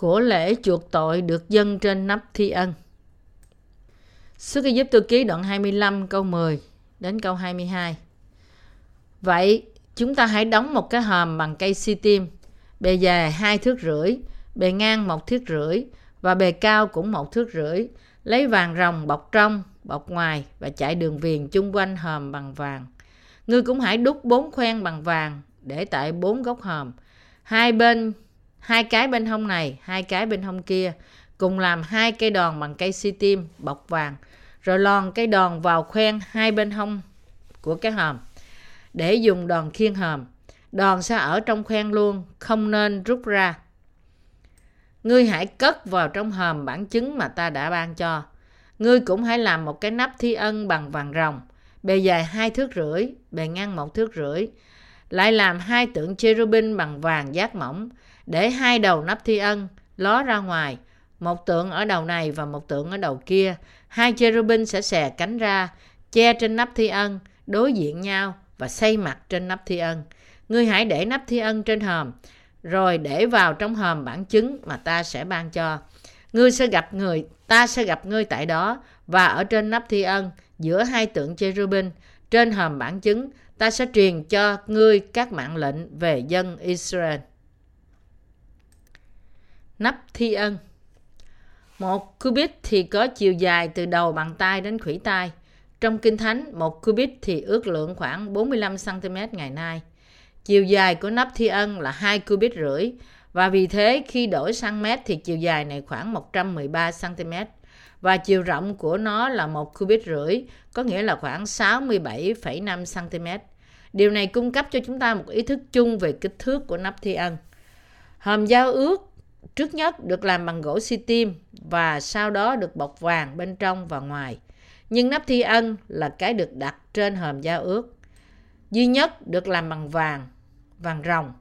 của lễ chuộc tội được dâng trên nắp thi ân. Xuất giúp tôi ký đoạn 25 câu 10 đến câu 22. Vậy, chúng ta hãy đóng một cái hòm bằng cây si tim, bề dài hai thước rưỡi, bề ngang một thước rưỡi và bề cao cũng một thước rưỡi. Lấy vàng rồng bọc trong, bọc ngoài và chạy đường viền chung quanh hòm bằng vàng. Ngươi cũng hãy đúc bốn khoen bằng vàng để tại bốn góc hòm. Hai bên, hai cái bên hông này, hai cái bên hông kia, cùng làm hai cây đòn bằng cây si tim bọc vàng, rồi lòn cây đòn vào khoen hai bên hông của cái hòm để dùng đòn khiên hòm. Đòn sẽ ở trong khoen luôn, không nên rút ra. Ngươi hãy cất vào trong hòm bản chứng mà ta đã ban cho. Ngươi cũng hãy làm một cái nắp thi ân bằng vàng rồng, bề dài hai thước rưỡi, bề ngang một thước rưỡi. Lại làm hai tượng cherubin bằng vàng giác mỏng, để hai đầu nắp thi ân ló ra ngoài, một tượng ở đầu này và một tượng ở đầu kia. Hai cherubin sẽ xè cánh ra, che trên nắp thi ân, đối diện nhau và xây mặt trên nắp thi ân. Ngươi hãy để nắp thi ân trên hòm, rồi để vào trong hòm bản chứng mà ta sẽ ban cho. Ngươi sẽ gặp người, ta sẽ gặp ngươi tại đó và ở trên nắp thi ân giữa hai tượng cherubin trên hòm bản chứng ta sẽ truyền cho ngươi các mạng lệnh về dân Israel. Nắp thi ân Một cubit thì có chiều dài từ đầu bàn tay đến khủy tay. Trong Kinh Thánh, một cubit thì ước lượng khoảng 45cm ngày nay. Chiều dài của nắp thi ân là 2 cubit rưỡi và vì thế khi đổi sang mét thì chiều dài này khoảng 113 cm và chiều rộng của nó là một cubit rưỡi, có nghĩa là khoảng 67,5 cm. Điều này cung cấp cho chúng ta một ý thức chung về kích thước của nắp thi ân. Hòm giao ước trước nhất được làm bằng gỗ xi tim và sau đó được bọc vàng bên trong và ngoài. Nhưng nắp thi ân là cái được đặt trên hòm giao ước. Duy nhất được làm bằng vàng, vàng rồng.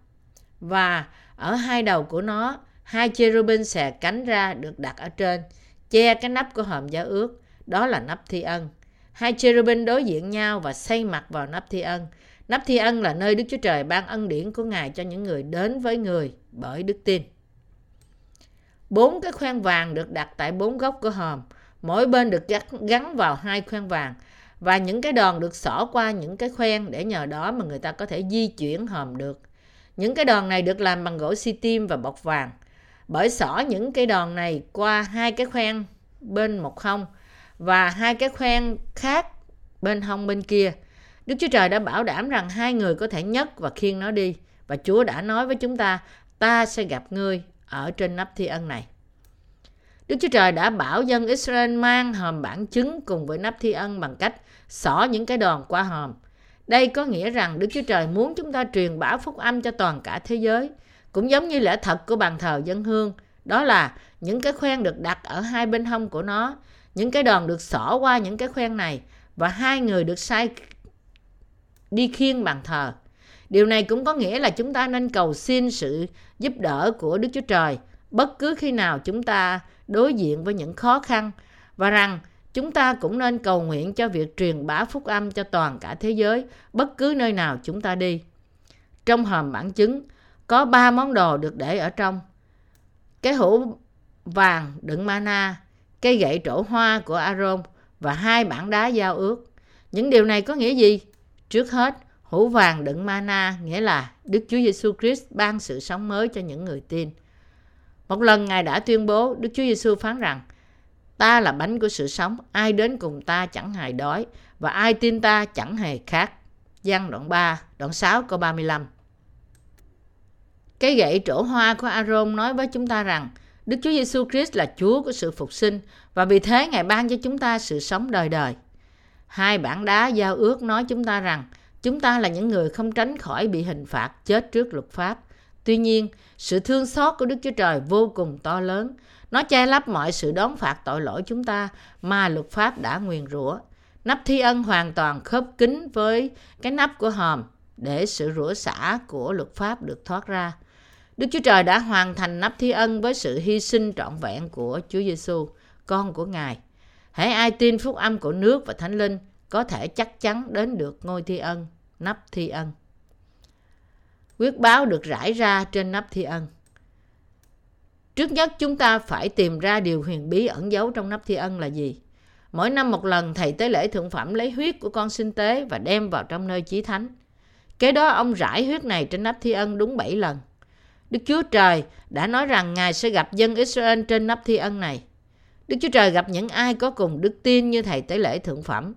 Và ở hai đầu của nó, hai cherubin xè cánh ra được đặt ở trên, che cái nắp của hòm giao ước. Đó là nắp thi ân. Hai cherubin đối diện nhau và xây mặt vào nắp thi ân. Nắp thi ân là nơi Đức Chúa Trời ban ân điển của Ngài cho những người đến với người bởi đức tin. Bốn cái khoen vàng được đặt tại bốn góc của hòm. Mỗi bên được gắn vào hai khoen vàng và những cái đòn được xỏ qua những cái khoen để nhờ đó mà người ta có thể di chuyển hòm được. Những cái đòn này được làm bằng gỗ xi tim và bọc vàng. Bởi xỏ những cái đòn này qua hai cái khoen bên một hông và hai cái khoen khác bên hông bên kia. Đức Chúa Trời đã bảo đảm rằng hai người có thể nhấc và khiêng nó đi. Và Chúa đã nói với chúng ta, ta sẽ gặp ngươi ở trên nắp thi ân này. Đức Chúa Trời đã bảo dân Israel mang hòm bản chứng cùng với nắp thi ân bằng cách xỏ những cái đòn qua hòm. Đây có nghĩa rằng Đức Chúa Trời muốn chúng ta truyền bá phúc âm cho toàn cả thế giới. Cũng giống như lẽ thật của bàn thờ dân hương. Đó là những cái khoen được đặt ở hai bên hông của nó. Những cái đòn được xỏ qua những cái khoen này. Và hai người được sai đi khiêng bàn thờ. Điều này cũng có nghĩa là chúng ta nên cầu xin sự giúp đỡ của Đức Chúa Trời bất cứ khi nào chúng ta đối diện với những khó khăn và rằng chúng ta cũng nên cầu nguyện cho việc truyền bá phúc âm cho toàn cả thế giới bất cứ nơi nào chúng ta đi. Trong hòm bản chứng có ba món đồ được để ở trong. Cái hũ vàng đựng mana, cây gậy trổ hoa của Aaron và hai bản đá giao ước. Những điều này có nghĩa gì? Trước hết, hũ vàng đựng mana nghĩa là Đức Chúa Giêsu Christ ban sự sống mới cho những người tin. Một lần Ngài đã tuyên bố, Đức Chúa Giêsu phán rằng, Ta là bánh của sự sống, ai đến cùng ta chẳng hề đói, và ai tin ta chẳng hề khát. Giăng đoạn 3, đoạn 6 câu 35 Cái gậy trổ hoa của Aaron nói với chúng ta rằng, Đức Chúa Giêsu Christ là Chúa của sự phục sinh, và vì thế Ngài ban cho chúng ta sự sống đời đời. Hai bản đá giao ước nói chúng ta rằng, chúng ta là những người không tránh khỏi bị hình phạt chết trước luật pháp. Tuy nhiên, sự thương xót của Đức Chúa Trời vô cùng to lớn. Nó che lấp mọi sự đón phạt tội lỗi chúng ta mà luật pháp đã nguyền rủa. Nắp thi ân hoàn toàn khớp kín với cái nắp của hòm để sự rủa xả của luật pháp được thoát ra. Đức Chúa Trời đã hoàn thành nắp thi ân với sự hy sinh trọn vẹn của Chúa Giêsu, con của Ngài. Hãy ai tin phúc âm của nước và Thánh Linh có thể chắc chắn đến được ngôi thi ân, nắp thi ân. Quyết báo được rải ra trên nắp thi ân. Trước nhất chúng ta phải tìm ra điều huyền bí ẩn giấu trong nắp thi ân là gì. Mỗi năm một lần thầy tế lễ thượng phẩm lấy huyết của con sinh tế và đem vào trong nơi chí thánh. Kế đó ông rải huyết này trên nắp thi ân đúng 7 lần. Đức Chúa Trời đã nói rằng Ngài sẽ gặp dân Israel trên nắp thi ân này. Đức Chúa Trời gặp những ai có cùng đức tin như thầy tế lễ thượng phẩm.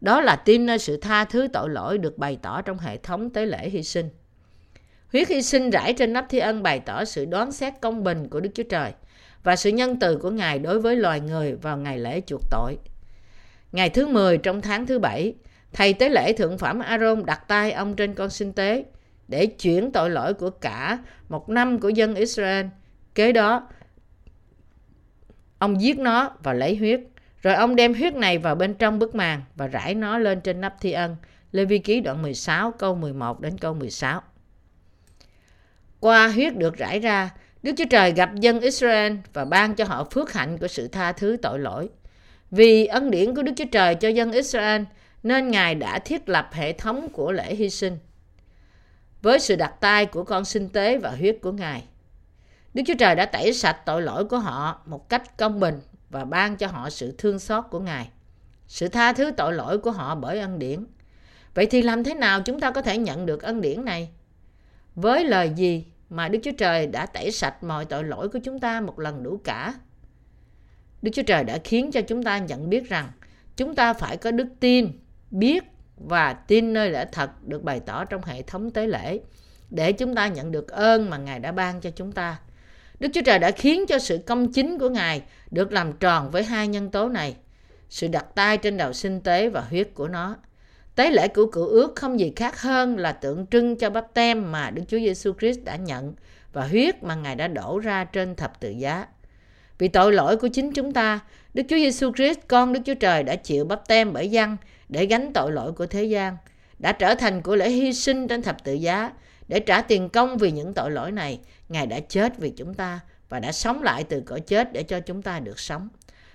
Đó là tin nơi sự tha thứ tội lỗi được bày tỏ trong hệ thống tế lễ hy sinh. Huyết hy sinh rải trên nắp thi ân bày tỏ sự đoán xét công bình của Đức Chúa Trời và sự nhân từ của Ngài đối với loài người vào ngày lễ chuộc tội. Ngày thứ 10 trong tháng thứ bảy, thầy tế lễ thượng phẩm Aaron đặt tay ông trên con sinh tế để chuyển tội lỗi của cả một năm của dân Israel. Kế đó, ông giết nó và lấy huyết. Rồi ông đem huyết này vào bên trong bức màn và rải nó lên trên nắp thi ân. Lê Vi Ký đoạn 16 câu 11 đến câu 16. Qua huyết được rải ra, Đức Chúa Trời gặp dân Israel và ban cho họ phước hạnh của sự tha thứ tội lỗi. Vì ân điển của Đức Chúa Trời cho dân Israel, nên Ngài đã thiết lập hệ thống của lễ hy sinh. Với sự đặt tay của con sinh tế và huyết của Ngài, Đức Chúa Trời đã tẩy sạch tội lỗi của họ một cách công bình và ban cho họ sự thương xót của Ngài. Sự tha thứ tội lỗi của họ bởi ân điển. Vậy thì làm thế nào chúng ta có thể nhận được ân điển này? Với lời gì mà Đức Chúa Trời đã tẩy sạch mọi tội lỗi của chúng ta một lần đủ cả? Đức Chúa Trời đã khiến cho chúng ta nhận biết rằng chúng ta phải có đức tin, biết và tin nơi lẽ thật được bày tỏ trong hệ thống tế lễ để chúng ta nhận được ơn mà Ngài đã ban cho chúng ta. Đức Chúa Trời đã khiến cho sự công chính của Ngài được làm tròn với hai nhân tố này. Sự đặt tay trên đầu sinh tế và huyết của nó. Tế lễ của cựu ước không gì khác hơn là tượng trưng cho bắp tem mà Đức Chúa Giêsu Christ đã nhận và huyết mà Ngài đã đổ ra trên thập tự giá. Vì tội lỗi của chính chúng ta, Đức Chúa Giêsu Christ, con Đức Chúa Trời đã chịu bắp tem bởi dân để gánh tội lỗi của thế gian, đã trở thành của lễ hy sinh trên thập tự giá để trả tiền công vì những tội lỗi này. Ngài đã chết vì chúng ta và đã sống lại từ cõi chết để cho chúng ta được sống.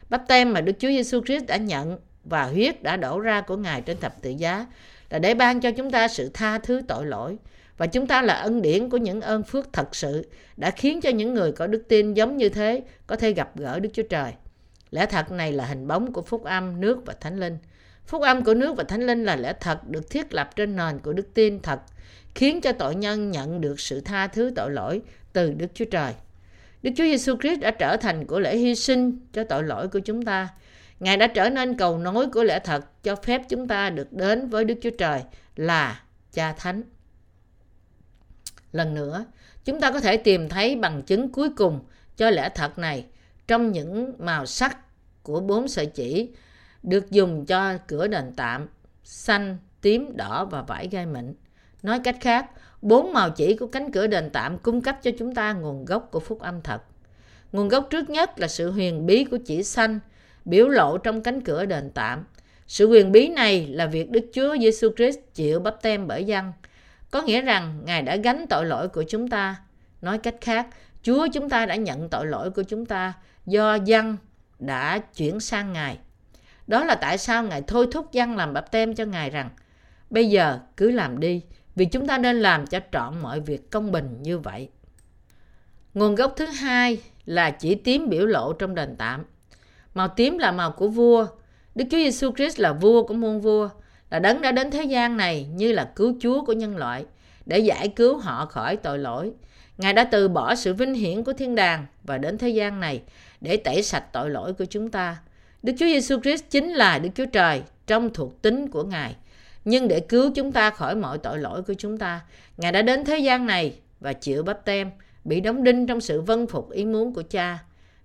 Bắp tem mà Đức Chúa Giêsu Christ đã nhận và huyết đã đổ ra của Ngài trên thập tự giá là để ban cho chúng ta sự tha thứ tội lỗi và chúng ta là ân điển của những ơn phước thật sự đã khiến cho những người có đức tin giống như thế có thể gặp gỡ Đức Chúa Trời. Lẽ thật này là hình bóng của phúc âm, nước và thánh linh. Phúc âm của nước và thánh linh là lẽ thật được thiết lập trên nền của đức tin thật, khiến cho tội nhân nhận được sự tha thứ tội lỗi từ Đức Chúa Trời. Đức Chúa Giêsu Christ đã trở thành của lễ hy sinh cho tội lỗi của chúng ta. Ngài đã trở nên cầu nối của lẽ thật cho phép chúng ta được đến với Đức Chúa Trời là Cha Thánh. Lần nữa, chúng ta có thể tìm thấy bằng chứng cuối cùng cho lẽ thật này trong những màu sắc của bốn sợi chỉ được dùng cho cửa đền tạm xanh, tím, đỏ và vải gai mịn. Nói cách khác, bốn màu chỉ của cánh cửa đền tạm cung cấp cho chúng ta nguồn gốc của phúc âm thật. Nguồn gốc trước nhất là sự huyền bí của chỉ xanh, biểu lộ trong cánh cửa đền tạm. Sự huyền bí này là việc Đức Chúa Giêsu Christ chịu bắp tem bởi dân, có nghĩa rằng Ngài đã gánh tội lỗi của chúng ta. Nói cách khác, Chúa chúng ta đã nhận tội lỗi của chúng ta do dân đã chuyển sang Ngài. Đó là tại sao Ngài thôi thúc dân làm bắp tem cho Ngài rằng bây giờ cứ làm đi vì chúng ta nên làm cho trọn mọi việc công bình như vậy. Nguồn gốc thứ hai là chỉ tím biểu lộ trong đền tạm. Màu tím là màu của vua. Đức Chúa Giêsu Christ là vua của muôn vua, là đấng đã đến thế gian này như là cứu Chúa của nhân loại để giải cứu họ khỏi tội lỗi. Ngài đã từ bỏ sự vinh hiển của thiên đàng và đến thế gian này để tẩy sạch tội lỗi của chúng ta. Đức Chúa Giêsu Christ chính là Đức Chúa Trời trong thuộc tính của Ngài. Nhưng để cứu chúng ta khỏi mọi tội lỗi của chúng ta, Ngài đã đến thế gian này và chịu bắp tem, bị đóng đinh trong sự vân phục ý muốn của cha.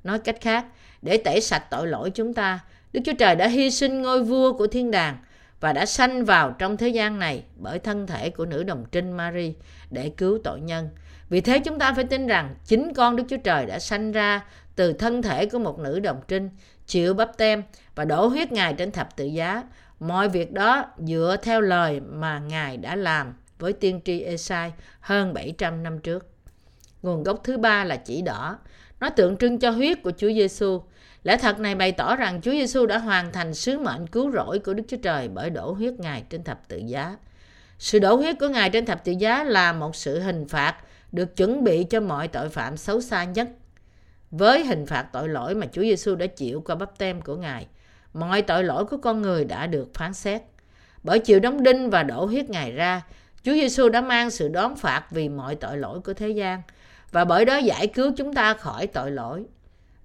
Nói cách khác, để tẩy sạch tội lỗi chúng ta, Đức Chúa Trời đã hy sinh ngôi vua của thiên đàng và đã sanh vào trong thế gian này bởi thân thể của nữ đồng trinh Mary để cứu tội nhân. Vì thế chúng ta phải tin rằng chính con Đức Chúa Trời đã sanh ra từ thân thể của một nữ đồng trinh, chịu bắp tem và đổ huyết Ngài trên thập tự giá. Mọi việc đó dựa theo lời mà Ngài đã làm với tiên tri Esai hơn 700 năm trước. Nguồn gốc thứ ba là chỉ đỏ. Nó tượng trưng cho huyết của Chúa Giêsu. Lẽ thật này bày tỏ rằng Chúa Giêsu đã hoàn thành sứ mệnh cứu rỗi của Đức Chúa Trời bởi đổ huyết Ngài trên thập tự giá. Sự đổ huyết của Ngài trên thập tự giá là một sự hình phạt được chuẩn bị cho mọi tội phạm xấu xa nhất. với hình phạt tội lỗi mà Chúa Giêsu đã chịu qua bắp tem của Ngài, mọi tội lỗi của con người đã được phán xét. Bởi chịu đóng đinh và đổ huyết Ngài ra, Chúa Giêsu đã mang sự đón phạt vì mọi tội lỗi của thế gian và bởi đó giải cứu chúng ta khỏi tội lỗi.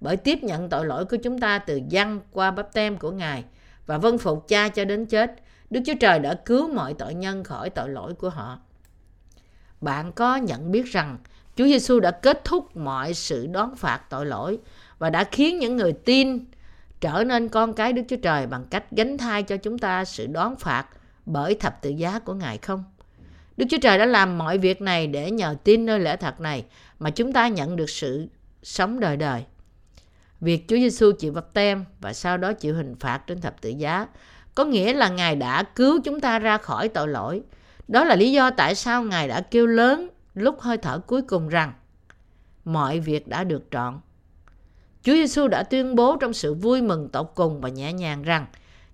Bởi tiếp nhận tội lỗi của chúng ta từ dân qua bắp tem của Ngài và vân phục cha cho đến chết, Đức Chúa Trời đã cứu mọi tội nhân khỏi tội lỗi của họ. Bạn có nhận biết rằng Chúa Giêsu đã kết thúc mọi sự đón phạt tội lỗi và đã khiến những người tin trở nên con cái Đức Chúa Trời bằng cách gánh thai cho chúng ta sự đón phạt bởi thập tự giá của Ngài không? Đức Chúa Trời đã làm mọi việc này để nhờ tin nơi lẽ thật này mà chúng ta nhận được sự sống đời đời. Việc Chúa Giêsu chịu bắp tem và sau đó chịu hình phạt trên thập tự giá có nghĩa là Ngài đã cứu chúng ta ra khỏi tội lỗi. Đó là lý do tại sao Ngài đã kêu lớn lúc hơi thở cuối cùng rằng mọi việc đã được trọn. Chúa Giêsu đã tuyên bố trong sự vui mừng tột cùng và nhẹ nhàng rằng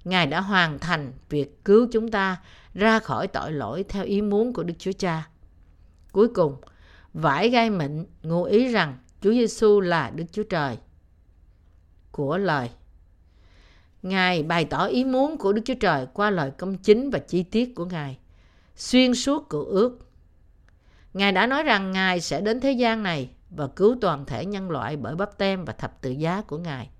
Ngài đã hoàn thành việc cứu chúng ta ra khỏi tội lỗi theo ý muốn của Đức Chúa Cha. Cuối cùng, vải gai mịn ngụ ý rằng Chúa Giêsu là Đức Chúa Trời của lời. Ngài bày tỏ ý muốn của Đức Chúa Trời qua lời công chính và chi tiết của Ngài, xuyên suốt cựu ước. Ngài đã nói rằng Ngài sẽ đến thế gian này và cứu toàn thể nhân loại bởi bắp tem và thập tự giá của Ngài.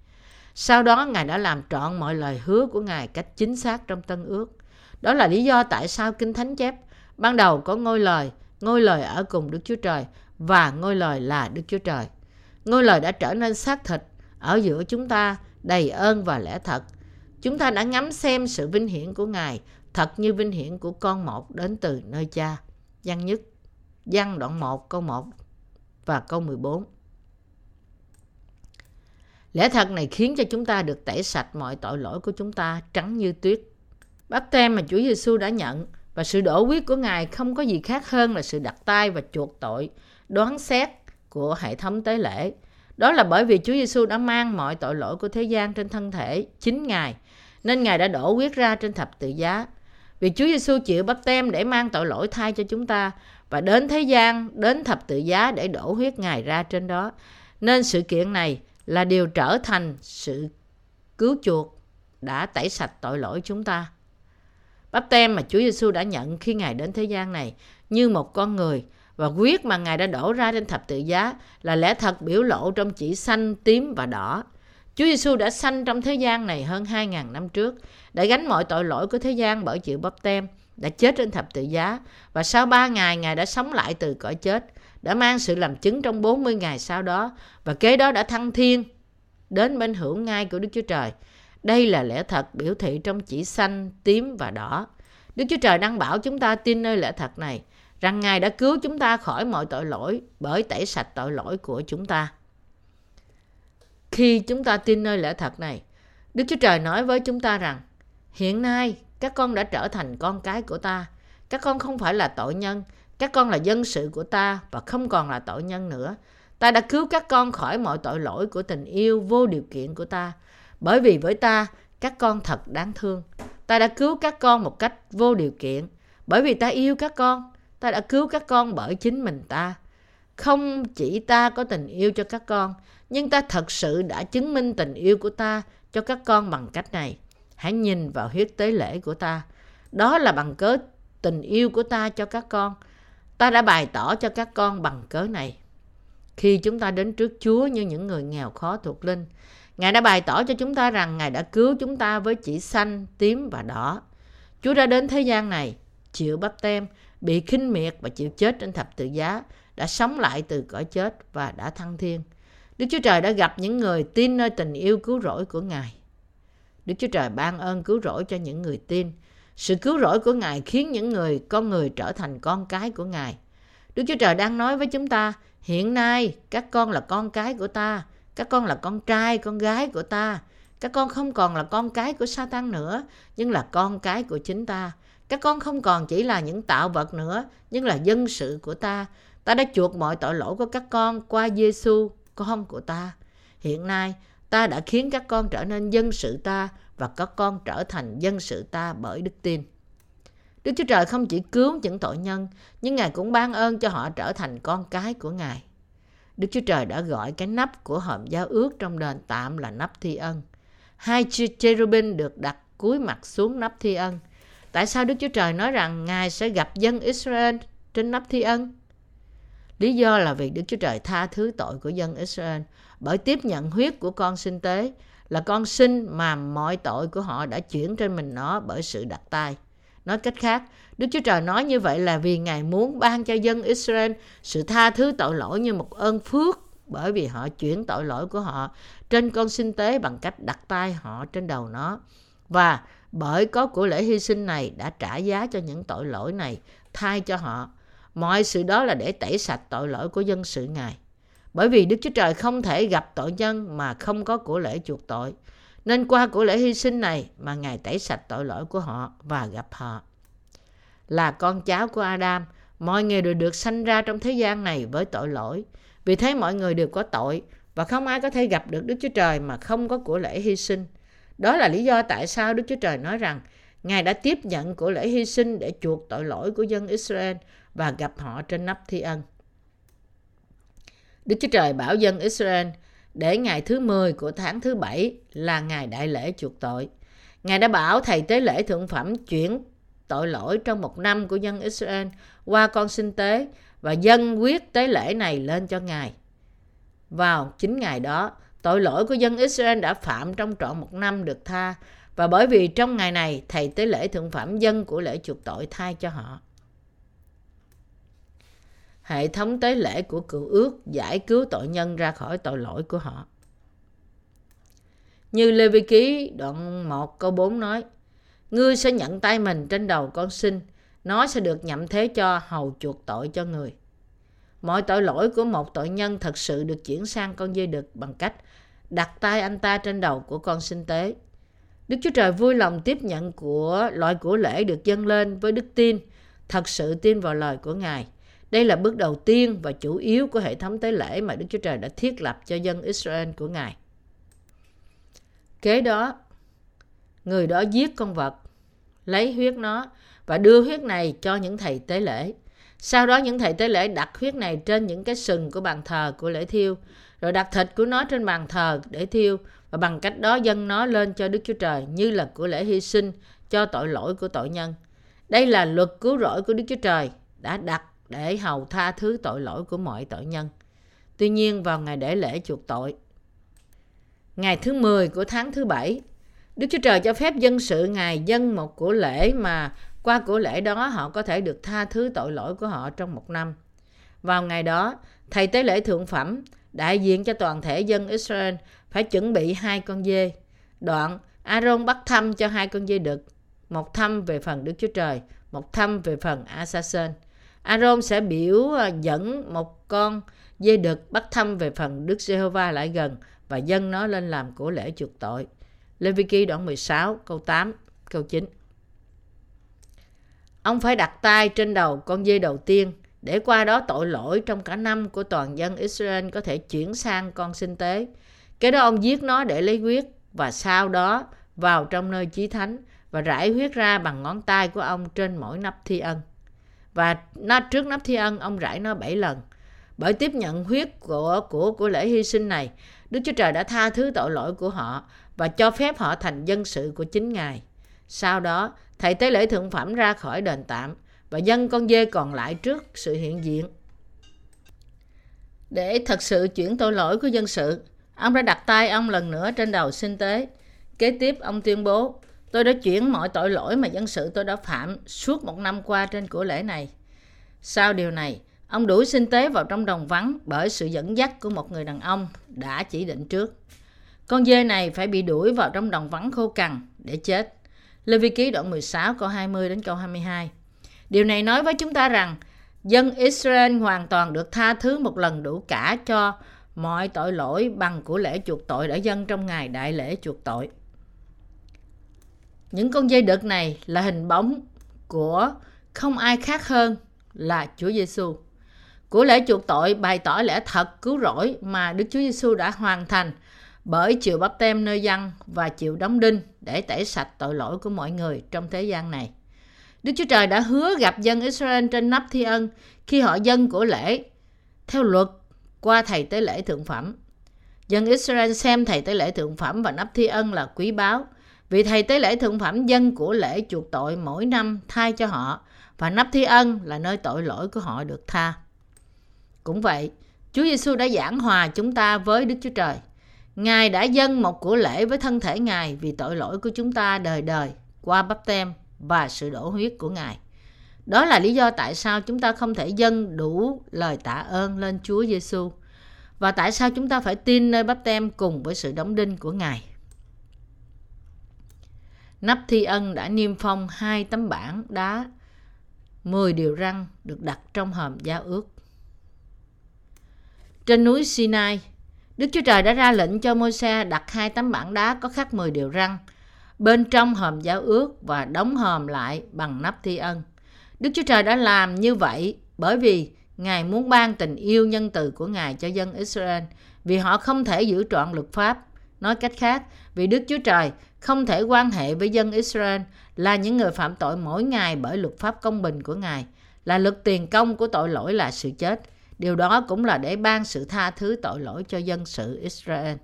Sau đó Ngài đã làm trọn mọi lời hứa của Ngài cách chính xác trong Tân Ước. Đó là lý do tại sao Kinh Thánh chép ban đầu có ngôi lời, ngôi lời ở cùng Đức Chúa Trời và ngôi lời là Đức Chúa Trời. Ngôi lời đã trở nên xác thịt ở giữa chúng ta đầy ơn và lẽ thật. Chúng ta đã ngắm xem sự vinh hiển của Ngài thật như vinh hiển của con một đến từ nơi cha. Văn nhất, văn đoạn 1 câu 1 và câu 14. Lẽ thật này khiến cho chúng ta được tẩy sạch mọi tội lỗi của chúng ta trắng như tuyết. Báp tem mà Chúa Giêsu đã nhận và sự đổ huyết của Ngài không có gì khác hơn là sự đặt tay và chuộc tội, đoán xét của hệ thống tế lễ. Đó là bởi vì Chúa Giêsu đã mang mọi tội lỗi của thế gian trên thân thể chính Ngài, nên Ngài đã đổ huyết ra trên thập tự giá. Vì Chúa Giêsu chịu bắp tem để mang tội lỗi thay cho chúng ta và đến thế gian, đến thập tự giá để đổ huyết Ngài ra trên đó. Nên sự kiện này là điều trở thành sự cứu chuộc đã tẩy sạch tội lỗi chúng ta. Bắp tem mà Chúa Giêsu đã nhận khi Ngài đến thế gian này như một con người và huyết mà Ngài đã đổ ra trên thập tự giá là lẽ thật biểu lộ trong chỉ xanh, tím và đỏ. Chúa Giêsu đã sanh trong thế gian này hơn 2.000 năm trước đã gánh mọi tội lỗi của thế gian bởi chịu bắp tem, đã chết trên thập tự giá và sau ba ngày Ngài đã sống lại từ cõi chết, đã mang sự làm chứng trong 40 ngày sau đó và kế đó đã thăng thiên đến bên hưởng ngai của Đức Chúa Trời. Đây là lẽ thật biểu thị trong chỉ xanh, tím và đỏ. Đức Chúa Trời đang bảo chúng ta tin nơi lẽ thật này, rằng Ngài đã cứu chúng ta khỏi mọi tội lỗi bởi tẩy sạch tội lỗi của chúng ta. Khi chúng ta tin nơi lẽ thật này, Đức Chúa Trời nói với chúng ta rằng, hiện nay các con đã trở thành con cái của ta. Các con không phải là tội nhân, các con là dân sự của ta và không còn là tội nhân nữa. Ta đã cứu các con khỏi mọi tội lỗi của tình yêu vô điều kiện của ta. Bởi vì với ta, các con thật đáng thương. Ta đã cứu các con một cách vô điều kiện. Bởi vì ta yêu các con, ta đã cứu các con bởi chính mình ta. Không chỉ ta có tình yêu cho các con, nhưng ta thật sự đã chứng minh tình yêu của ta cho các con bằng cách này. Hãy nhìn vào huyết tế lễ của ta. Đó là bằng cớ tình yêu của ta cho các con. Ta đã bày tỏ cho các con bằng cớ này. Khi chúng ta đến trước Chúa như những người nghèo khó thuộc linh, Ngài đã bày tỏ cho chúng ta rằng Ngài đã cứu chúng ta với chỉ xanh, tím và đỏ. Chúa đã đến thế gian này, chịu bắp tem, bị khinh miệt và chịu chết trên thập tự giá, đã sống lại từ cõi chết và đã thăng thiên. Đức Chúa Trời đã gặp những người tin nơi tình yêu cứu rỗi của Ngài. Đức Chúa Trời ban ơn cứu rỗi cho những người tin. Sự cứu rỗi của Ngài khiến những người con người trở thành con cái của Ngài. Đức Chúa Trời đang nói với chúng ta, hiện nay các con là con cái của ta, các con là con trai, con gái của ta. Các con không còn là con cái của Satan nữa, nhưng là con cái của chính ta. Các con không còn chỉ là những tạo vật nữa, nhưng là dân sự của ta. Ta đã chuộc mọi tội lỗi của các con qua Giêsu, con của ta. Hiện nay, ta đã khiến các con trở nên dân sự ta và các con trở thành dân sự ta bởi đức tin. Đức Chúa Trời không chỉ cứu những tội nhân, nhưng Ngài cũng ban ơn cho họ trở thành con cái của Ngài. Đức Chúa Trời đã gọi cái nắp của hòm giao ước trong đền tạm là nắp thi ân. Hai cherubim được đặt cúi mặt xuống nắp thi ân. Tại sao Đức Chúa Trời nói rằng Ngài sẽ gặp dân Israel trên nắp thi ân? Lý do là vì Đức Chúa Trời tha thứ tội của dân Israel bởi tiếp nhận huyết của con sinh tế là con sinh mà mọi tội của họ đã chuyển trên mình nó bởi sự đặt tay. Nói cách khác, Đức Chúa Trời nói như vậy là vì Ngài muốn ban cho dân Israel sự tha thứ tội lỗi như một ơn phước bởi vì họ chuyển tội lỗi của họ trên con sinh tế bằng cách đặt tay họ trên đầu nó. Và bởi có của lễ hy sinh này đã trả giá cho những tội lỗi này thay cho họ. Mọi sự đó là để tẩy sạch tội lỗi của dân sự Ngài. Bởi vì Đức Chúa Trời không thể gặp tội nhân mà không có của lễ chuộc tội. Nên qua của lễ hy sinh này mà Ngài tẩy sạch tội lỗi của họ và gặp họ. Là con cháu của Adam, mọi người đều được sanh ra trong thế gian này với tội lỗi. Vì thế mọi người đều có tội và không ai có thể gặp được Đức Chúa Trời mà không có của lễ hy sinh. Đó là lý do tại sao Đức Chúa Trời nói rằng Ngài đã tiếp nhận của lễ hy sinh để chuộc tội lỗi của dân Israel và gặp họ trên nắp thi ân. Đức Chúa Trời bảo dân Israel để ngày thứ 10 của tháng thứ bảy là ngày đại lễ chuộc tội. Ngài đã bảo thầy tế lễ thượng phẩm chuyển tội lỗi trong một năm của dân Israel qua con sinh tế và dân quyết tế lễ này lên cho Ngài. Vào chính ngày đó, tội lỗi của dân Israel đã phạm trong trọn một năm được tha và bởi vì trong ngày này thầy tế lễ thượng phẩm dân của lễ chuộc tội thay cho họ. Hệ thống tế lễ của cựu ước giải cứu tội nhân ra khỏi tội lỗi của họ. Như Lê Vi Ký đoạn 1 câu 4 nói, Ngươi sẽ nhận tay mình trên đầu con sinh, nó sẽ được nhậm thế cho hầu chuộc tội cho người. Mọi tội lỗi của một tội nhân thật sự được chuyển sang con dây đực bằng cách đặt tay anh ta trên đầu của con sinh tế. Đức Chúa Trời vui lòng tiếp nhận của loại của lễ được dâng lên với đức tin, thật sự tin vào lời của Ngài. Đây là bước đầu tiên và chủ yếu của hệ thống tế lễ mà Đức Chúa Trời đã thiết lập cho dân Israel của Ngài. Kế đó, người đó giết con vật, lấy huyết nó và đưa huyết này cho những thầy tế lễ. Sau đó những thầy tế lễ đặt huyết này trên những cái sừng của bàn thờ của lễ thiêu, rồi đặt thịt của nó trên bàn thờ để thiêu và bằng cách đó dâng nó lên cho Đức Chúa Trời như là của lễ hy sinh cho tội lỗi của tội nhân. Đây là luật cứu rỗi của Đức Chúa Trời đã đặt để hầu tha thứ tội lỗi của mọi tội nhân. Tuy nhiên vào ngày để lễ chuộc tội, ngày thứ 10 của tháng thứ bảy, Đức Chúa Trời cho phép dân sự Ngài dân một của lễ mà qua của lễ đó họ có thể được tha thứ tội lỗi của họ trong một năm. Vào ngày đó, thầy tế lễ thượng phẩm, đại diện cho toàn thể dân Israel, phải chuẩn bị hai con dê. Đoạn, Aaron bắt thăm cho hai con dê đực, một thăm về phần Đức Chúa Trời, một thăm về phần Asasen. Aaron sẽ biểu à, dẫn một con dê đực bắt thăm về phần Đức Giê-hô-va lại gần và dâng nó lên làm của lễ chuộc tội. Lê Vi Ký đoạn 16 câu 8 câu 9 Ông phải đặt tay trên đầu con dê đầu tiên, để qua đó tội lỗi trong cả năm của toàn dân Israel có thể chuyển sang con sinh tế. Cái đó ông giết nó để lấy huyết và sau đó vào trong nơi chí thánh và rải huyết ra bằng ngón tay của ông trên mỗi nắp thi ân. Và nó trước nắp thi ân ông rải nó bảy lần. Bởi tiếp nhận huyết của của của lễ hy sinh này, Đức Chúa Trời đã tha thứ tội lỗi của họ và cho phép họ thành dân sự của chính Ngài. Sau đó, thầy tế lễ thượng phẩm ra khỏi đền tạm và dân con dê còn lại trước sự hiện diện. Để thật sự chuyển tội lỗi của dân sự, ông đã đặt tay ông lần nữa trên đầu sinh tế. Kế tiếp, ông tuyên bố, tôi đã chuyển mọi tội lỗi mà dân sự tôi đã phạm suốt một năm qua trên của lễ này. Sau điều này, ông đuổi sinh tế vào trong đồng vắng bởi sự dẫn dắt của một người đàn ông đã chỉ định trước. Con dê này phải bị đuổi vào trong đồng vắng khô cằn để chết. Lê Vi Ký đoạn 16 câu 20 đến câu 22. Điều này nói với chúng ta rằng dân Israel hoàn toàn được tha thứ một lần đủ cả cho mọi tội lỗi bằng của lễ chuộc tội đã dâng trong ngày đại lễ chuộc tội. Những con dây đực này là hình bóng của không ai khác hơn là Chúa Giêsu. Của lễ chuộc tội, bày tỏ lẽ thật cứu rỗi mà Đức Chúa Giêsu đã hoàn thành bởi chịu bắp tem nơi dân và chịu đóng đinh để tẩy sạch tội lỗi của mọi người trong thế gian này. Đức Chúa Trời đã hứa gặp dân Israel trên nắp thi ân khi họ dân của lễ theo luật qua thầy tế lễ thượng phẩm. Dân Israel xem thầy tế lễ thượng phẩm và nắp thi ân là quý báu. Vì thầy tế lễ thượng phẩm dân của lễ chuộc tội mỗi năm thay cho họ và nắp thi ân là nơi tội lỗi của họ được tha. Cũng vậy, Chúa Giêsu đã giảng hòa chúng ta với Đức Chúa Trời. Ngài đã dâng một của lễ với thân thể Ngài vì tội lỗi của chúng ta đời đời qua bắp tem và sự đổ huyết của Ngài. Đó là lý do tại sao chúng ta không thể dâng đủ lời tạ ơn lên Chúa Giêsu và tại sao chúng ta phải tin nơi bắp tem cùng với sự đóng đinh của Ngài. Nắp thi ân đã niêm phong hai tấm bảng đá 10 điều răng được đặt trong hòm giao ước. Trên núi Sinai, Đức Chúa Trời đã ra lệnh cho Môi-se đặt hai tấm bảng đá có khắc 10 điều răng bên trong hòm giao ước và đóng hòm lại bằng nắp thi ân. Đức Chúa Trời đã làm như vậy bởi vì Ngài muốn ban tình yêu nhân từ của Ngài cho dân Israel vì họ không thể giữ trọn luật pháp. Nói cách khác, vì Đức Chúa Trời không thể quan hệ với dân Israel là những người phạm tội mỗi ngày bởi luật pháp công bình của Ngài, là luật tiền công của tội lỗi là sự chết. Điều đó cũng là để ban sự tha thứ tội lỗi cho dân sự Israel.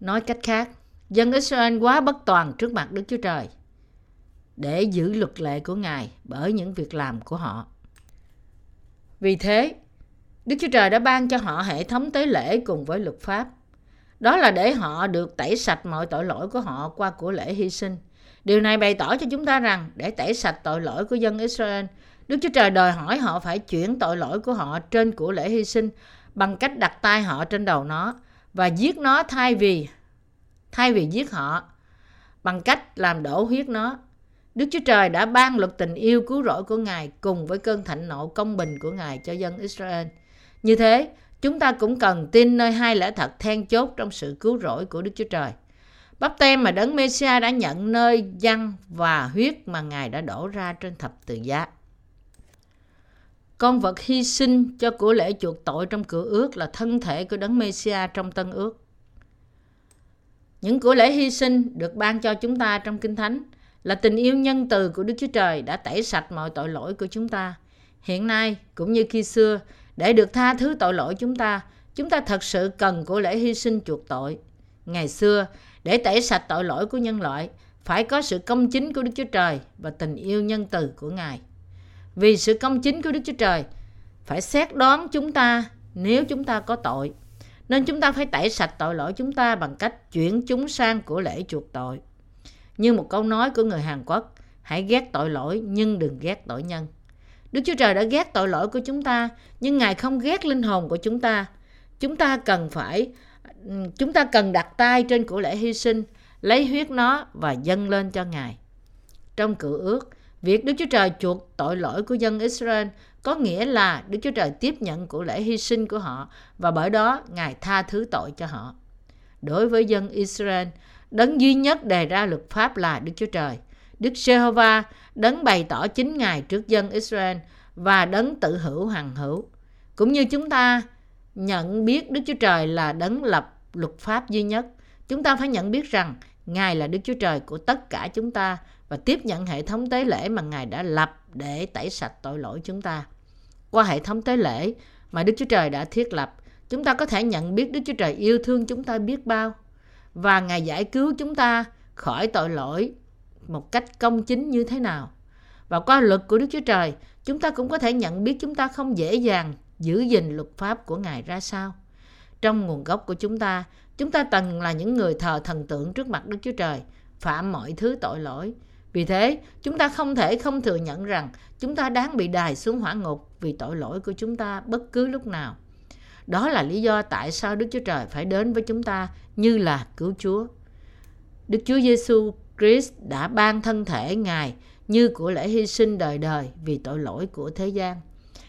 Nói cách khác, dân Israel quá bất toàn trước mặt Đức Chúa Trời để giữ luật lệ của Ngài bởi những việc làm của họ. Vì thế, Đức Chúa Trời đã ban cho họ hệ thống tế lễ cùng với luật pháp. Đó là để họ được tẩy sạch mọi tội lỗi của họ qua của lễ hy sinh. Điều này bày tỏ cho chúng ta rằng để tẩy sạch tội lỗi của dân Israel, Đức Chúa Trời đòi hỏi họ phải chuyển tội lỗi của họ trên của lễ hy sinh bằng cách đặt tay họ trên đầu nó và giết nó thay vì thay vì giết họ bằng cách làm đổ huyết nó. Đức Chúa Trời đã ban luật tình yêu cứu rỗi của Ngài cùng với cơn thạnh nộ công bình của Ngài cho dân Israel. Như thế, chúng ta cũng cần tin nơi hai lẽ thật then chốt trong sự cứu rỗi của Đức Chúa Trời. Bắp tem mà Đấng Mêsia đã nhận nơi dân và huyết mà Ngài đã đổ ra trên thập tự giá. Con vật hy sinh cho của lễ chuộc tội trong cửa ước là thân thể của Đấng Mêsia trong tân ước. Những của lễ hy sinh được ban cho chúng ta trong Kinh Thánh là tình yêu nhân từ của Đức Chúa Trời đã tẩy sạch mọi tội lỗi của chúng ta. Hiện nay, cũng như khi xưa, để được tha thứ tội lỗi chúng ta, chúng ta thật sự cần của lễ hy sinh chuộc tội. Ngày xưa, để tẩy sạch tội lỗi của nhân loại, phải có sự công chính của Đức Chúa Trời và tình yêu nhân từ của Ngài. Vì sự công chính của Đức Chúa Trời phải xét đoán chúng ta nếu chúng ta có tội. Nên chúng ta phải tẩy sạch tội lỗi chúng ta bằng cách chuyển chúng sang của lễ chuộc tội. Như một câu nói của người Hàn Quốc, hãy ghét tội lỗi nhưng đừng ghét tội nhân. Đức Chúa Trời đã ghét tội lỗi của chúng ta, nhưng Ngài không ghét linh hồn của chúng ta. Chúng ta cần phải chúng ta cần đặt tay trên của lễ hy sinh, lấy huyết nó và dâng lên cho Ngài. Trong cựu ước, việc Đức Chúa Trời chuộc tội lỗi của dân Israel có nghĩa là Đức Chúa Trời tiếp nhận của lễ hy sinh của họ và bởi đó Ngài tha thứ tội cho họ. Đối với dân Israel, đấng duy nhất đề ra luật pháp là Đức Chúa Trời. Đức Giê-hô-va đấng bày tỏ chính Ngài trước dân Israel và đấng tự hữu hằng hữu. Cũng như chúng ta nhận biết Đức Chúa Trời là đấng lập luật pháp duy nhất, chúng ta phải nhận biết rằng Ngài là Đức Chúa Trời của tất cả chúng ta và tiếp nhận hệ thống tế lễ mà Ngài đã lập để tẩy sạch tội lỗi chúng ta. Qua hệ thống tế lễ mà Đức Chúa Trời đã thiết lập, chúng ta có thể nhận biết Đức Chúa Trời yêu thương chúng ta biết bao và Ngài giải cứu chúng ta khỏi tội lỗi một cách công chính như thế nào. Và qua luật của Đức Chúa Trời, chúng ta cũng có thể nhận biết chúng ta không dễ dàng giữ gìn luật pháp của Ngài ra sao. Trong nguồn gốc của chúng ta, chúng ta từng là những người thờ thần tượng trước mặt Đức Chúa Trời, phạm mọi thứ tội lỗi. Vì thế, chúng ta không thể không thừa nhận rằng chúng ta đáng bị đài xuống hỏa ngục vì tội lỗi của chúng ta bất cứ lúc nào. Đó là lý do tại sao Đức Chúa Trời phải đến với chúng ta như là cứu Chúa. Đức Chúa Giêsu Christ đã ban thân thể Ngài như của lễ hy sinh đời đời vì tội lỗi của thế gian.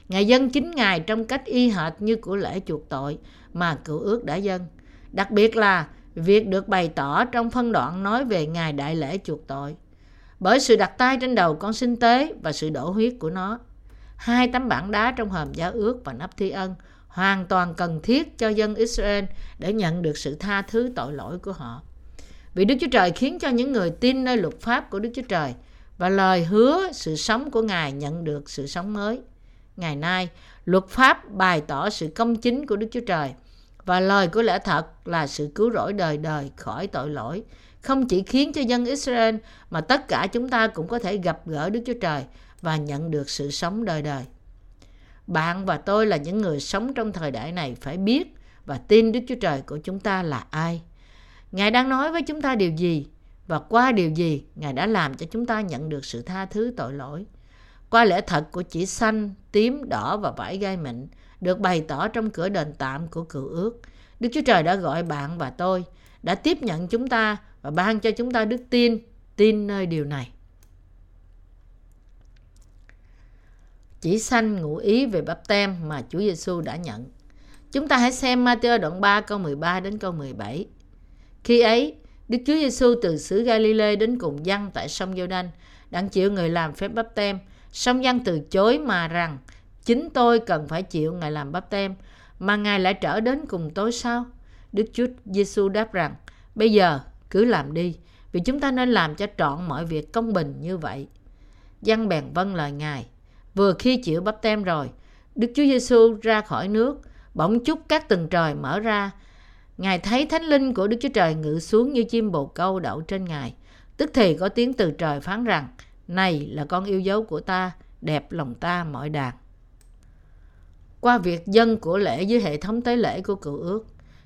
Ngài dân chính Ngài trong cách y hệt như của lễ chuộc tội mà cựu ước đã dân. Đặc biệt là việc được bày tỏ trong phân đoạn nói về Ngài đại lễ chuộc tội. Bởi sự đặt tay trên đầu con sinh tế và sự đổ huyết của nó. Hai tấm bảng đá trong hòm giá ước và nắp thi ân hoàn toàn cần thiết cho dân Israel để nhận được sự tha thứ tội lỗi của họ. Vì Đức Chúa Trời khiến cho những người tin nơi luật pháp của Đức Chúa Trời và lời hứa sự sống của Ngài nhận được sự sống mới. ngày nay, luật pháp bày tỏ sự công chính của Đức Chúa Trời và lời của lẽ thật là sự cứu rỗi đời đời khỏi tội lỗi. Không chỉ khiến cho dân Israel mà tất cả chúng ta cũng có thể gặp gỡ Đức Chúa Trời và nhận được sự sống đời đời. Bạn và tôi là những người sống trong thời đại này phải biết và tin Đức Chúa Trời của chúng ta là ai. Ngài đang nói với chúng ta điều gì và qua điều gì Ngài đã làm cho chúng ta nhận được sự tha thứ tội lỗi. Qua lẽ thật của chỉ xanh, tím, đỏ và vải gai mịn được bày tỏ trong cửa đền tạm của cựu ước. Đức Chúa Trời đã gọi bạn và tôi, đã tiếp nhận chúng ta và ban cho chúng ta đức tin, tin nơi điều này. Chỉ xanh ngụ ý về bắp tem mà Chúa Giêsu đã nhận. Chúng ta hãy xem Matthew đoạn 3 câu 13 đến câu 17. Khi ấy, Đức Chúa Giêsu từ xứ Galilee đến cùng dân tại sông giô đanh đang chịu người làm phép bắp tem. Song dân từ chối mà rằng chính tôi cần phải chịu ngài làm bắp tem mà ngài lại trở đến cùng tôi sao? Đức Chúa Giêsu đáp rằng bây giờ cứ làm đi vì chúng ta nên làm cho trọn mọi việc công bình như vậy. Dân bèn vâng lời ngài. Vừa khi chịu bắp tem rồi, Đức Chúa Giêsu ra khỏi nước, bỗng chúc các tầng trời mở ra Ngài thấy thánh linh của Đức Chúa Trời ngự xuống như chim bồ câu đậu trên Ngài. Tức thì có tiếng từ trời phán rằng, này là con yêu dấu của ta, đẹp lòng ta mọi đàn. Qua việc dân của lễ dưới hệ thống tế lễ của cựu ước,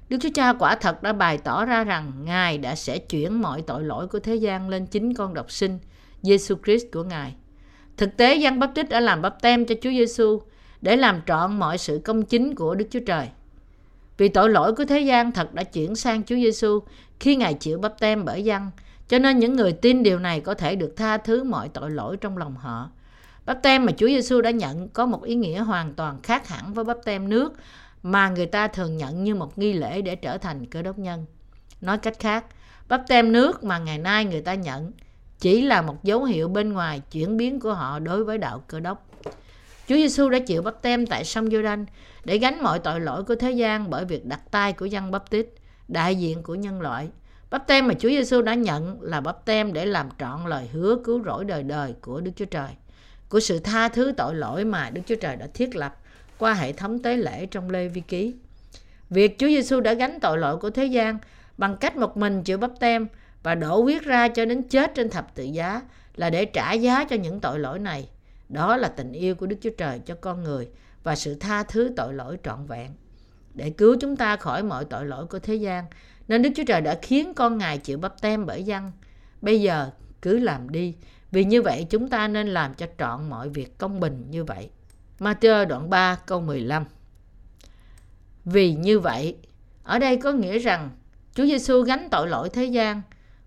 Đức Chúa Cha quả thật đã bày tỏ ra rằng Ngài đã sẽ chuyển mọi tội lỗi của thế gian lên chính con độc sinh, Giêsu Christ của Ngài. Thực tế, dân bắp tích đã làm bắp tem cho Chúa Giêsu để làm trọn mọi sự công chính của Đức Chúa Trời. Vì tội lỗi của thế gian thật đã chuyển sang Chúa Giêsu khi Ngài chịu bắp tem bởi dân, cho nên những người tin điều này có thể được tha thứ mọi tội lỗi trong lòng họ. Bắp tem mà Chúa Giêsu đã nhận có một ý nghĩa hoàn toàn khác hẳn với bắp tem nước mà người ta thường nhận như một nghi lễ để trở thành cơ đốc nhân. Nói cách khác, bắp tem nước mà ngày nay người ta nhận chỉ là một dấu hiệu bên ngoài chuyển biến của họ đối với đạo cơ đốc. Chúa Giêsu đã chịu bắp tem tại sông giô đanh để gánh mọi tội lỗi của thế gian bởi việc đặt tay của dân bắp tít, đại diện của nhân loại. Bắp tem mà Chúa Giêsu đã nhận là bắp tem để làm trọn lời hứa cứu rỗi đời đời của Đức Chúa Trời, của sự tha thứ tội lỗi mà Đức Chúa Trời đã thiết lập qua hệ thống tế lễ trong Lê Vi Ký. Việc Chúa Giêsu đã gánh tội lỗi của thế gian bằng cách một mình chịu bắp tem và đổ huyết ra cho đến chết trên thập tự giá là để trả giá cho những tội lỗi này. Đó là tình yêu của Đức Chúa Trời cho con người và sự tha thứ tội lỗi trọn vẹn. Để cứu chúng ta khỏi mọi tội lỗi của thế gian, nên Đức Chúa Trời đã khiến con Ngài chịu bắp tem bởi dân. Bây giờ cứ làm đi, vì như vậy chúng ta nên làm cho trọn mọi việc công bình như vậy. Matthew đoạn 3 câu 15 Vì như vậy, ở đây có nghĩa rằng Chúa Giêsu gánh tội lỗi thế gian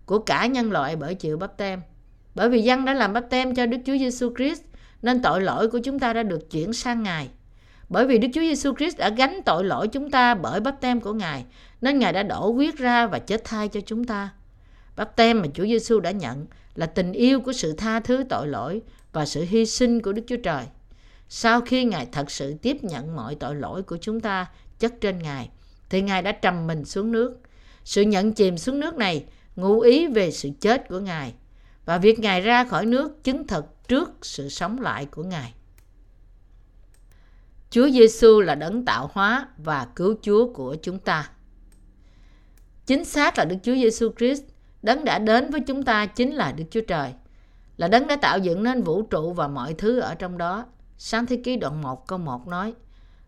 của cả nhân loại bởi chịu bắp tem. Bởi vì dân đã làm bắp tem cho Đức Chúa Giêsu Christ nên tội lỗi của chúng ta đã được chuyển sang Ngài. Bởi vì Đức Chúa Giêsu Christ đã gánh tội lỗi chúng ta bởi bắp tem của Ngài, nên Ngài đã đổ huyết ra và chết thay cho chúng ta. Bắp tem mà Chúa Giêsu đã nhận là tình yêu của sự tha thứ tội lỗi và sự hy sinh của Đức Chúa Trời. Sau khi Ngài thật sự tiếp nhận mọi tội lỗi của chúng ta chất trên Ngài, thì Ngài đã trầm mình xuống nước. Sự nhận chìm xuống nước này ngụ ý về sự chết của Ngài và việc Ngài ra khỏi nước chứng thực trước sự sống lại của Ngài. Chúa Giêsu là đấng tạo hóa và cứu Chúa của chúng ta. Chính xác là Đức Chúa Giêsu Christ, đấng đã đến với chúng ta chính là Đức Chúa Trời, là đấng đã tạo dựng nên vũ trụ và mọi thứ ở trong đó. Sáng thế ký đoạn 1 câu 1 nói,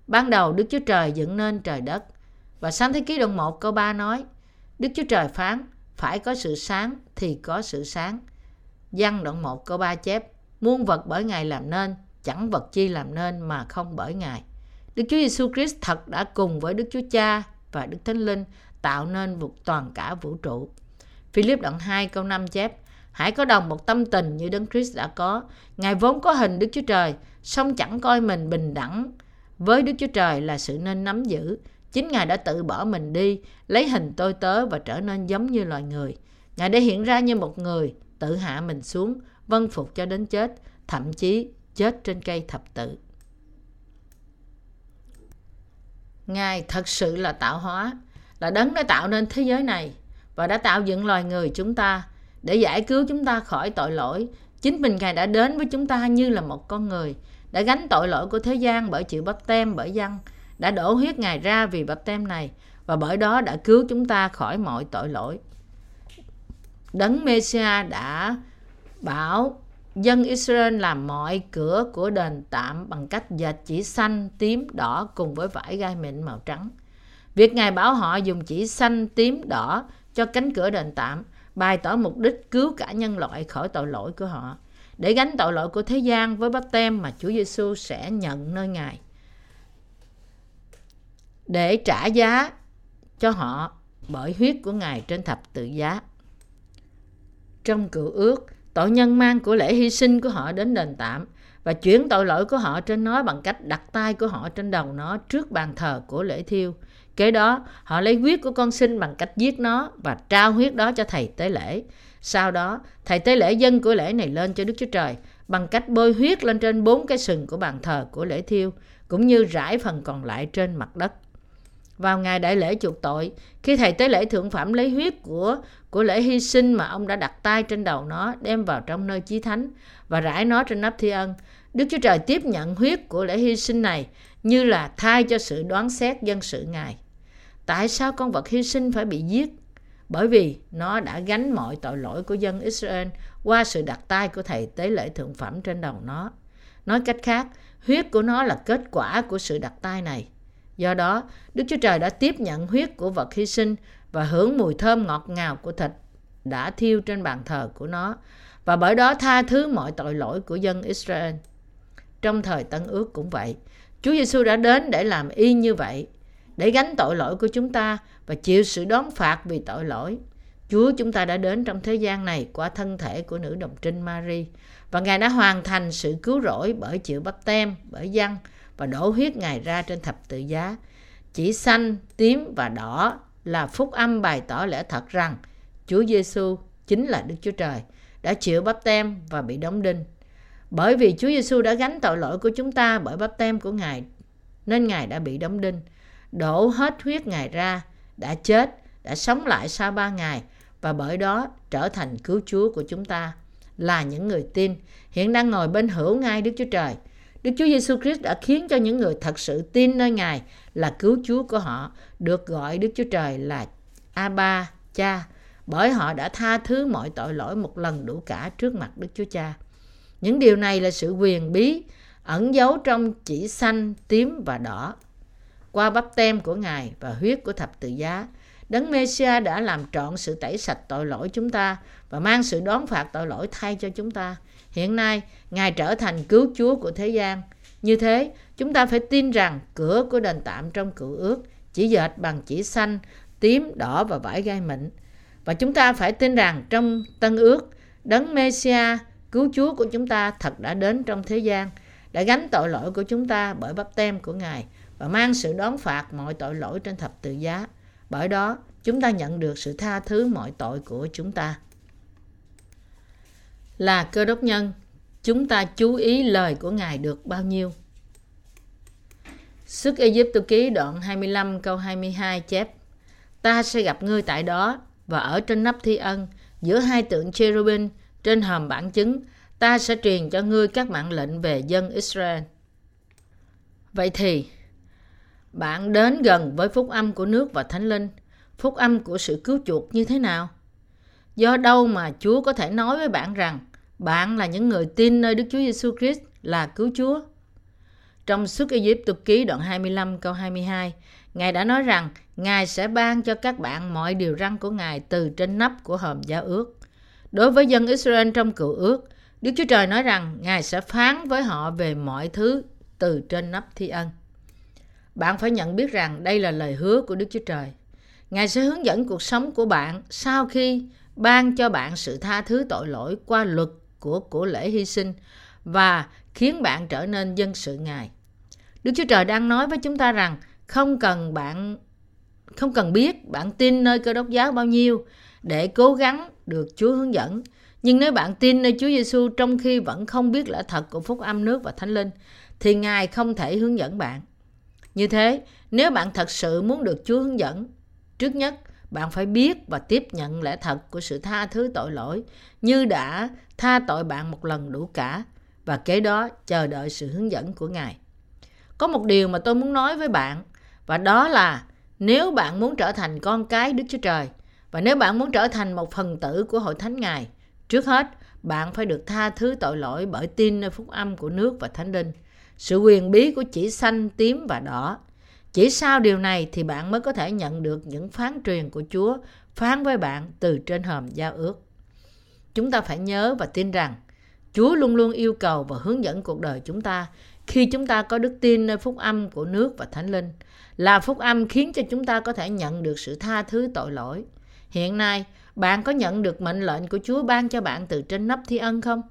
Ban đầu Đức Chúa Trời dựng nên trời đất. Và sáng thế ký đoạn 1 câu 3 nói, Đức Chúa Trời phán, phải có sự sáng thì có sự sáng. Văn đoạn 1 câu 3 chép, muôn vật bởi Ngài làm nên, chẳng vật chi làm nên mà không bởi Ngài. Đức Chúa Giêsu Christ thật đã cùng với Đức Chúa Cha và Đức Thánh Linh tạo nên một toàn cả vũ trụ. Philip đoạn 2 câu 5 chép Hãy có đồng một tâm tình như Đấng Christ đã có. Ngài vốn có hình Đức Chúa Trời, song chẳng coi mình bình đẳng với Đức Chúa Trời là sự nên nắm giữ. Chính Ngài đã tự bỏ mình đi, lấy hình tôi tớ và trở nên giống như loài người. Ngài đã hiện ra như một người, tự hạ mình xuống, vân phục cho đến chết, thậm chí chết trên cây thập tự. Ngài thật sự là tạo hóa, là đấng đã tạo nên thế giới này và đã tạo dựng loài người chúng ta để giải cứu chúng ta khỏi tội lỗi. Chính mình Ngài đã đến với chúng ta như là một con người đã gánh tội lỗi của thế gian bởi chịu bắp tem bởi dân, đã đổ huyết Ngài ra vì bắp tem này và bởi đó đã cứu chúng ta khỏi mọi tội lỗi. Đấng Messiah đã bảo dân Israel làm mọi cửa của đền tạm bằng cách dệt chỉ xanh, tím, đỏ cùng với vải gai mịn màu trắng. Việc Ngài bảo họ dùng chỉ xanh, tím, đỏ cho cánh cửa đền tạm bày tỏ mục đích cứu cả nhân loại khỏi tội lỗi của họ để gánh tội lỗi của thế gian với bắp tem mà Chúa Giêsu sẽ nhận nơi Ngài để trả giá cho họ bởi huyết của Ngài trên thập tự giá. Trong cựu ước, tội nhân mang của lễ hy sinh của họ đến đền tạm và chuyển tội lỗi của họ trên nó bằng cách đặt tay của họ trên đầu nó trước bàn thờ của lễ thiêu. Kế đó, họ lấy huyết của con sinh bằng cách giết nó và trao huyết đó cho thầy tế lễ. Sau đó, thầy tế lễ dân của lễ này lên cho Đức Chúa Trời bằng cách bôi huyết lên trên bốn cái sừng của bàn thờ của lễ thiêu, cũng như rải phần còn lại trên mặt đất. Vào ngày đại lễ chuộc tội, khi thầy tế lễ thượng phẩm lấy huyết của của lễ hy sinh mà ông đã đặt tay trên đầu nó đem vào trong nơi chí thánh và rải nó trên nắp thi ân, Đức Chúa Trời tiếp nhận huyết của lễ hy sinh này như là thay cho sự đoán xét dân sự Ngài. Tại sao con vật hy sinh phải bị giết? Bởi vì nó đã gánh mọi tội lỗi của dân Israel qua sự đặt tay của thầy tế lễ thượng phẩm trên đầu nó. Nói cách khác, huyết của nó là kết quả của sự đặt tay này. Do đó, Đức Chúa Trời đã tiếp nhận huyết của vật hy sinh và hưởng mùi thơm ngọt ngào của thịt đã thiêu trên bàn thờ của nó và bởi đó tha thứ mọi tội lỗi của dân Israel. Trong thời Tân Ước cũng vậy, Chúa Giêsu đã đến để làm y như vậy, để gánh tội lỗi của chúng ta và chịu sự đón phạt vì tội lỗi. Chúa chúng ta đã đến trong thế gian này qua thân thể của nữ đồng trinh Mary và Ngài đã hoàn thành sự cứu rỗi bởi chịu bắp tem, bởi dân và đổ huyết Ngài ra trên thập tự giá. Chỉ xanh, tím và đỏ là phúc âm bày tỏ lẽ thật rằng Chúa Giêsu chính là Đức Chúa Trời đã chịu bắp tem và bị đóng đinh. Bởi vì Chúa Giêsu đã gánh tội lỗi của chúng ta bởi bắp tem của Ngài nên Ngài đã bị đóng đinh, đổ hết huyết Ngài ra, đã chết, đã sống lại sau ba ngày và bởi đó trở thành cứu Chúa của chúng ta là những người tin hiện đang ngồi bên hữu ngay Đức Chúa Trời. Đức Chúa Giêsu Christ đã khiến cho những người thật sự tin nơi Ngài là cứu Chúa của họ được gọi Đức Chúa Trời là Abba, Cha, bởi họ đã tha thứ mọi tội lỗi một lần đủ cả trước mặt Đức Chúa Cha. Những điều này là sự quyền bí ẩn giấu trong chỉ xanh, tím và đỏ. Qua bắp tem của Ngài và huyết của thập tự giá, Đấng Mêsia đã làm trọn sự tẩy sạch tội lỗi chúng ta và mang sự đón phạt tội lỗi thay cho chúng ta. Hiện nay, Ngài trở thành cứu Chúa của thế gian. Như thế, chúng ta phải tin rằng cửa của đền tạm trong cựu ước chỉ dệt bằng chỉ xanh, tím, đỏ và vải gai mịn. Và chúng ta phải tin rằng trong tân ước, đấng Mêsia, cứu Chúa của chúng ta thật đã đến trong thế gian, đã gánh tội lỗi của chúng ta bởi bắp tem của Ngài và mang sự đón phạt mọi tội lỗi trên thập tự giá. Bởi đó, chúng ta nhận được sự tha thứ mọi tội của chúng ta. Là cơ đốc nhân, chúng ta chú ý lời của Ngài được bao nhiêu? Sức Ai Cập ký đoạn 25 câu 22 chép Ta sẽ gặp ngươi tại đó và ở trên nắp thi ân giữa hai tượng cherubin trên hòm bản chứng ta sẽ truyền cho ngươi các mạng lệnh về dân Israel. Vậy thì bạn đến gần với phúc âm của nước và thánh linh, phúc âm của sự cứu chuộc như thế nào? Do đâu mà Chúa có thể nói với bạn rằng bạn là những người tin nơi Đức Chúa Giêsu Christ là cứu Chúa? Trong suốt Ai Cập tục ký đoạn 25 câu 22, Ngài đã nói rằng Ngài sẽ ban cho các bạn mọi điều răn của Ngài từ trên nắp của hòm giao ước. Đối với dân Israel trong cựu ước, Đức Chúa Trời nói rằng Ngài sẽ phán với họ về mọi thứ từ trên nắp thi ân. Bạn phải nhận biết rằng đây là lời hứa của Đức Chúa Trời. Ngài sẽ hướng dẫn cuộc sống của bạn sau khi ban cho bạn sự tha thứ tội lỗi qua luật của của lễ hy sinh và khiến bạn trở nên dân sự Ngài. Đức Chúa Trời đang nói với chúng ta rằng không cần bạn không cần biết bạn tin nơi cơ đốc giáo bao nhiêu để cố gắng được Chúa hướng dẫn. Nhưng nếu bạn tin nơi Chúa Giêsu trong khi vẫn không biết lẽ thật của phúc âm nước và thánh linh thì Ngài không thể hướng dẫn bạn. Như thế, nếu bạn thật sự muốn được Chúa hướng dẫn, trước nhất bạn phải biết và tiếp nhận lẽ thật của sự tha thứ tội lỗi như đã tha tội bạn một lần đủ cả và kế đó chờ đợi sự hướng dẫn của Ngài. Có một điều mà tôi muốn nói với bạn và đó là nếu bạn muốn trở thành con cái Đức Chúa Trời và nếu bạn muốn trở thành một phần tử của hội thánh Ngài, trước hết bạn phải được tha thứ tội lỗi bởi tin nơi phúc âm của nước và thánh linh. Sự quyền bí của chỉ xanh, tím và đỏ. Chỉ sau điều này thì bạn mới có thể nhận được những phán truyền của Chúa phán với bạn từ trên hòm giao ước. Chúng ta phải nhớ và tin rằng Chúa luôn luôn yêu cầu và hướng dẫn cuộc đời chúng ta khi chúng ta có đức tin nơi phúc âm của nước và thánh linh, là phúc âm khiến cho chúng ta có thể nhận được sự tha thứ tội lỗi. Hiện nay, bạn có nhận được mệnh lệnh của chúa ban cho bạn từ trên nắp thi ân không?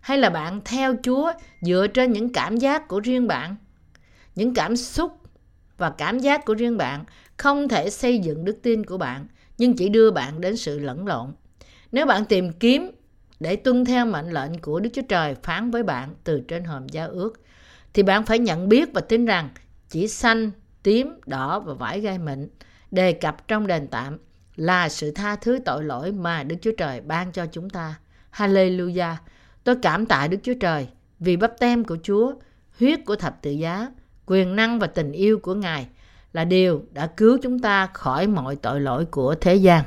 Hay là bạn theo chúa dựa trên những cảm giác của riêng bạn? Những cảm xúc và cảm giác của riêng bạn không thể xây dựng đức tin của bạn nhưng chỉ đưa bạn đến sự lẫn lộn nếu bạn tìm kiếm để tuân theo mệnh lệnh của Đức Chúa Trời phán với bạn từ trên hòm giao ước thì bạn phải nhận biết và tin rằng chỉ xanh, tím, đỏ và vải gai mịn đề cập trong đền tạm là sự tha thứ tội lỗi mà Đức Chúa Trời ban cho chúng ta. Hallelujah! Tôi cảm tạ Đức Chúa Trời vì bắp tem của Chúa, huyết của thập tự giá, quyền năng và tình yêu của Ngài là điều đã cứu chúng ta khỏi mọi tội lỗi của thế gian.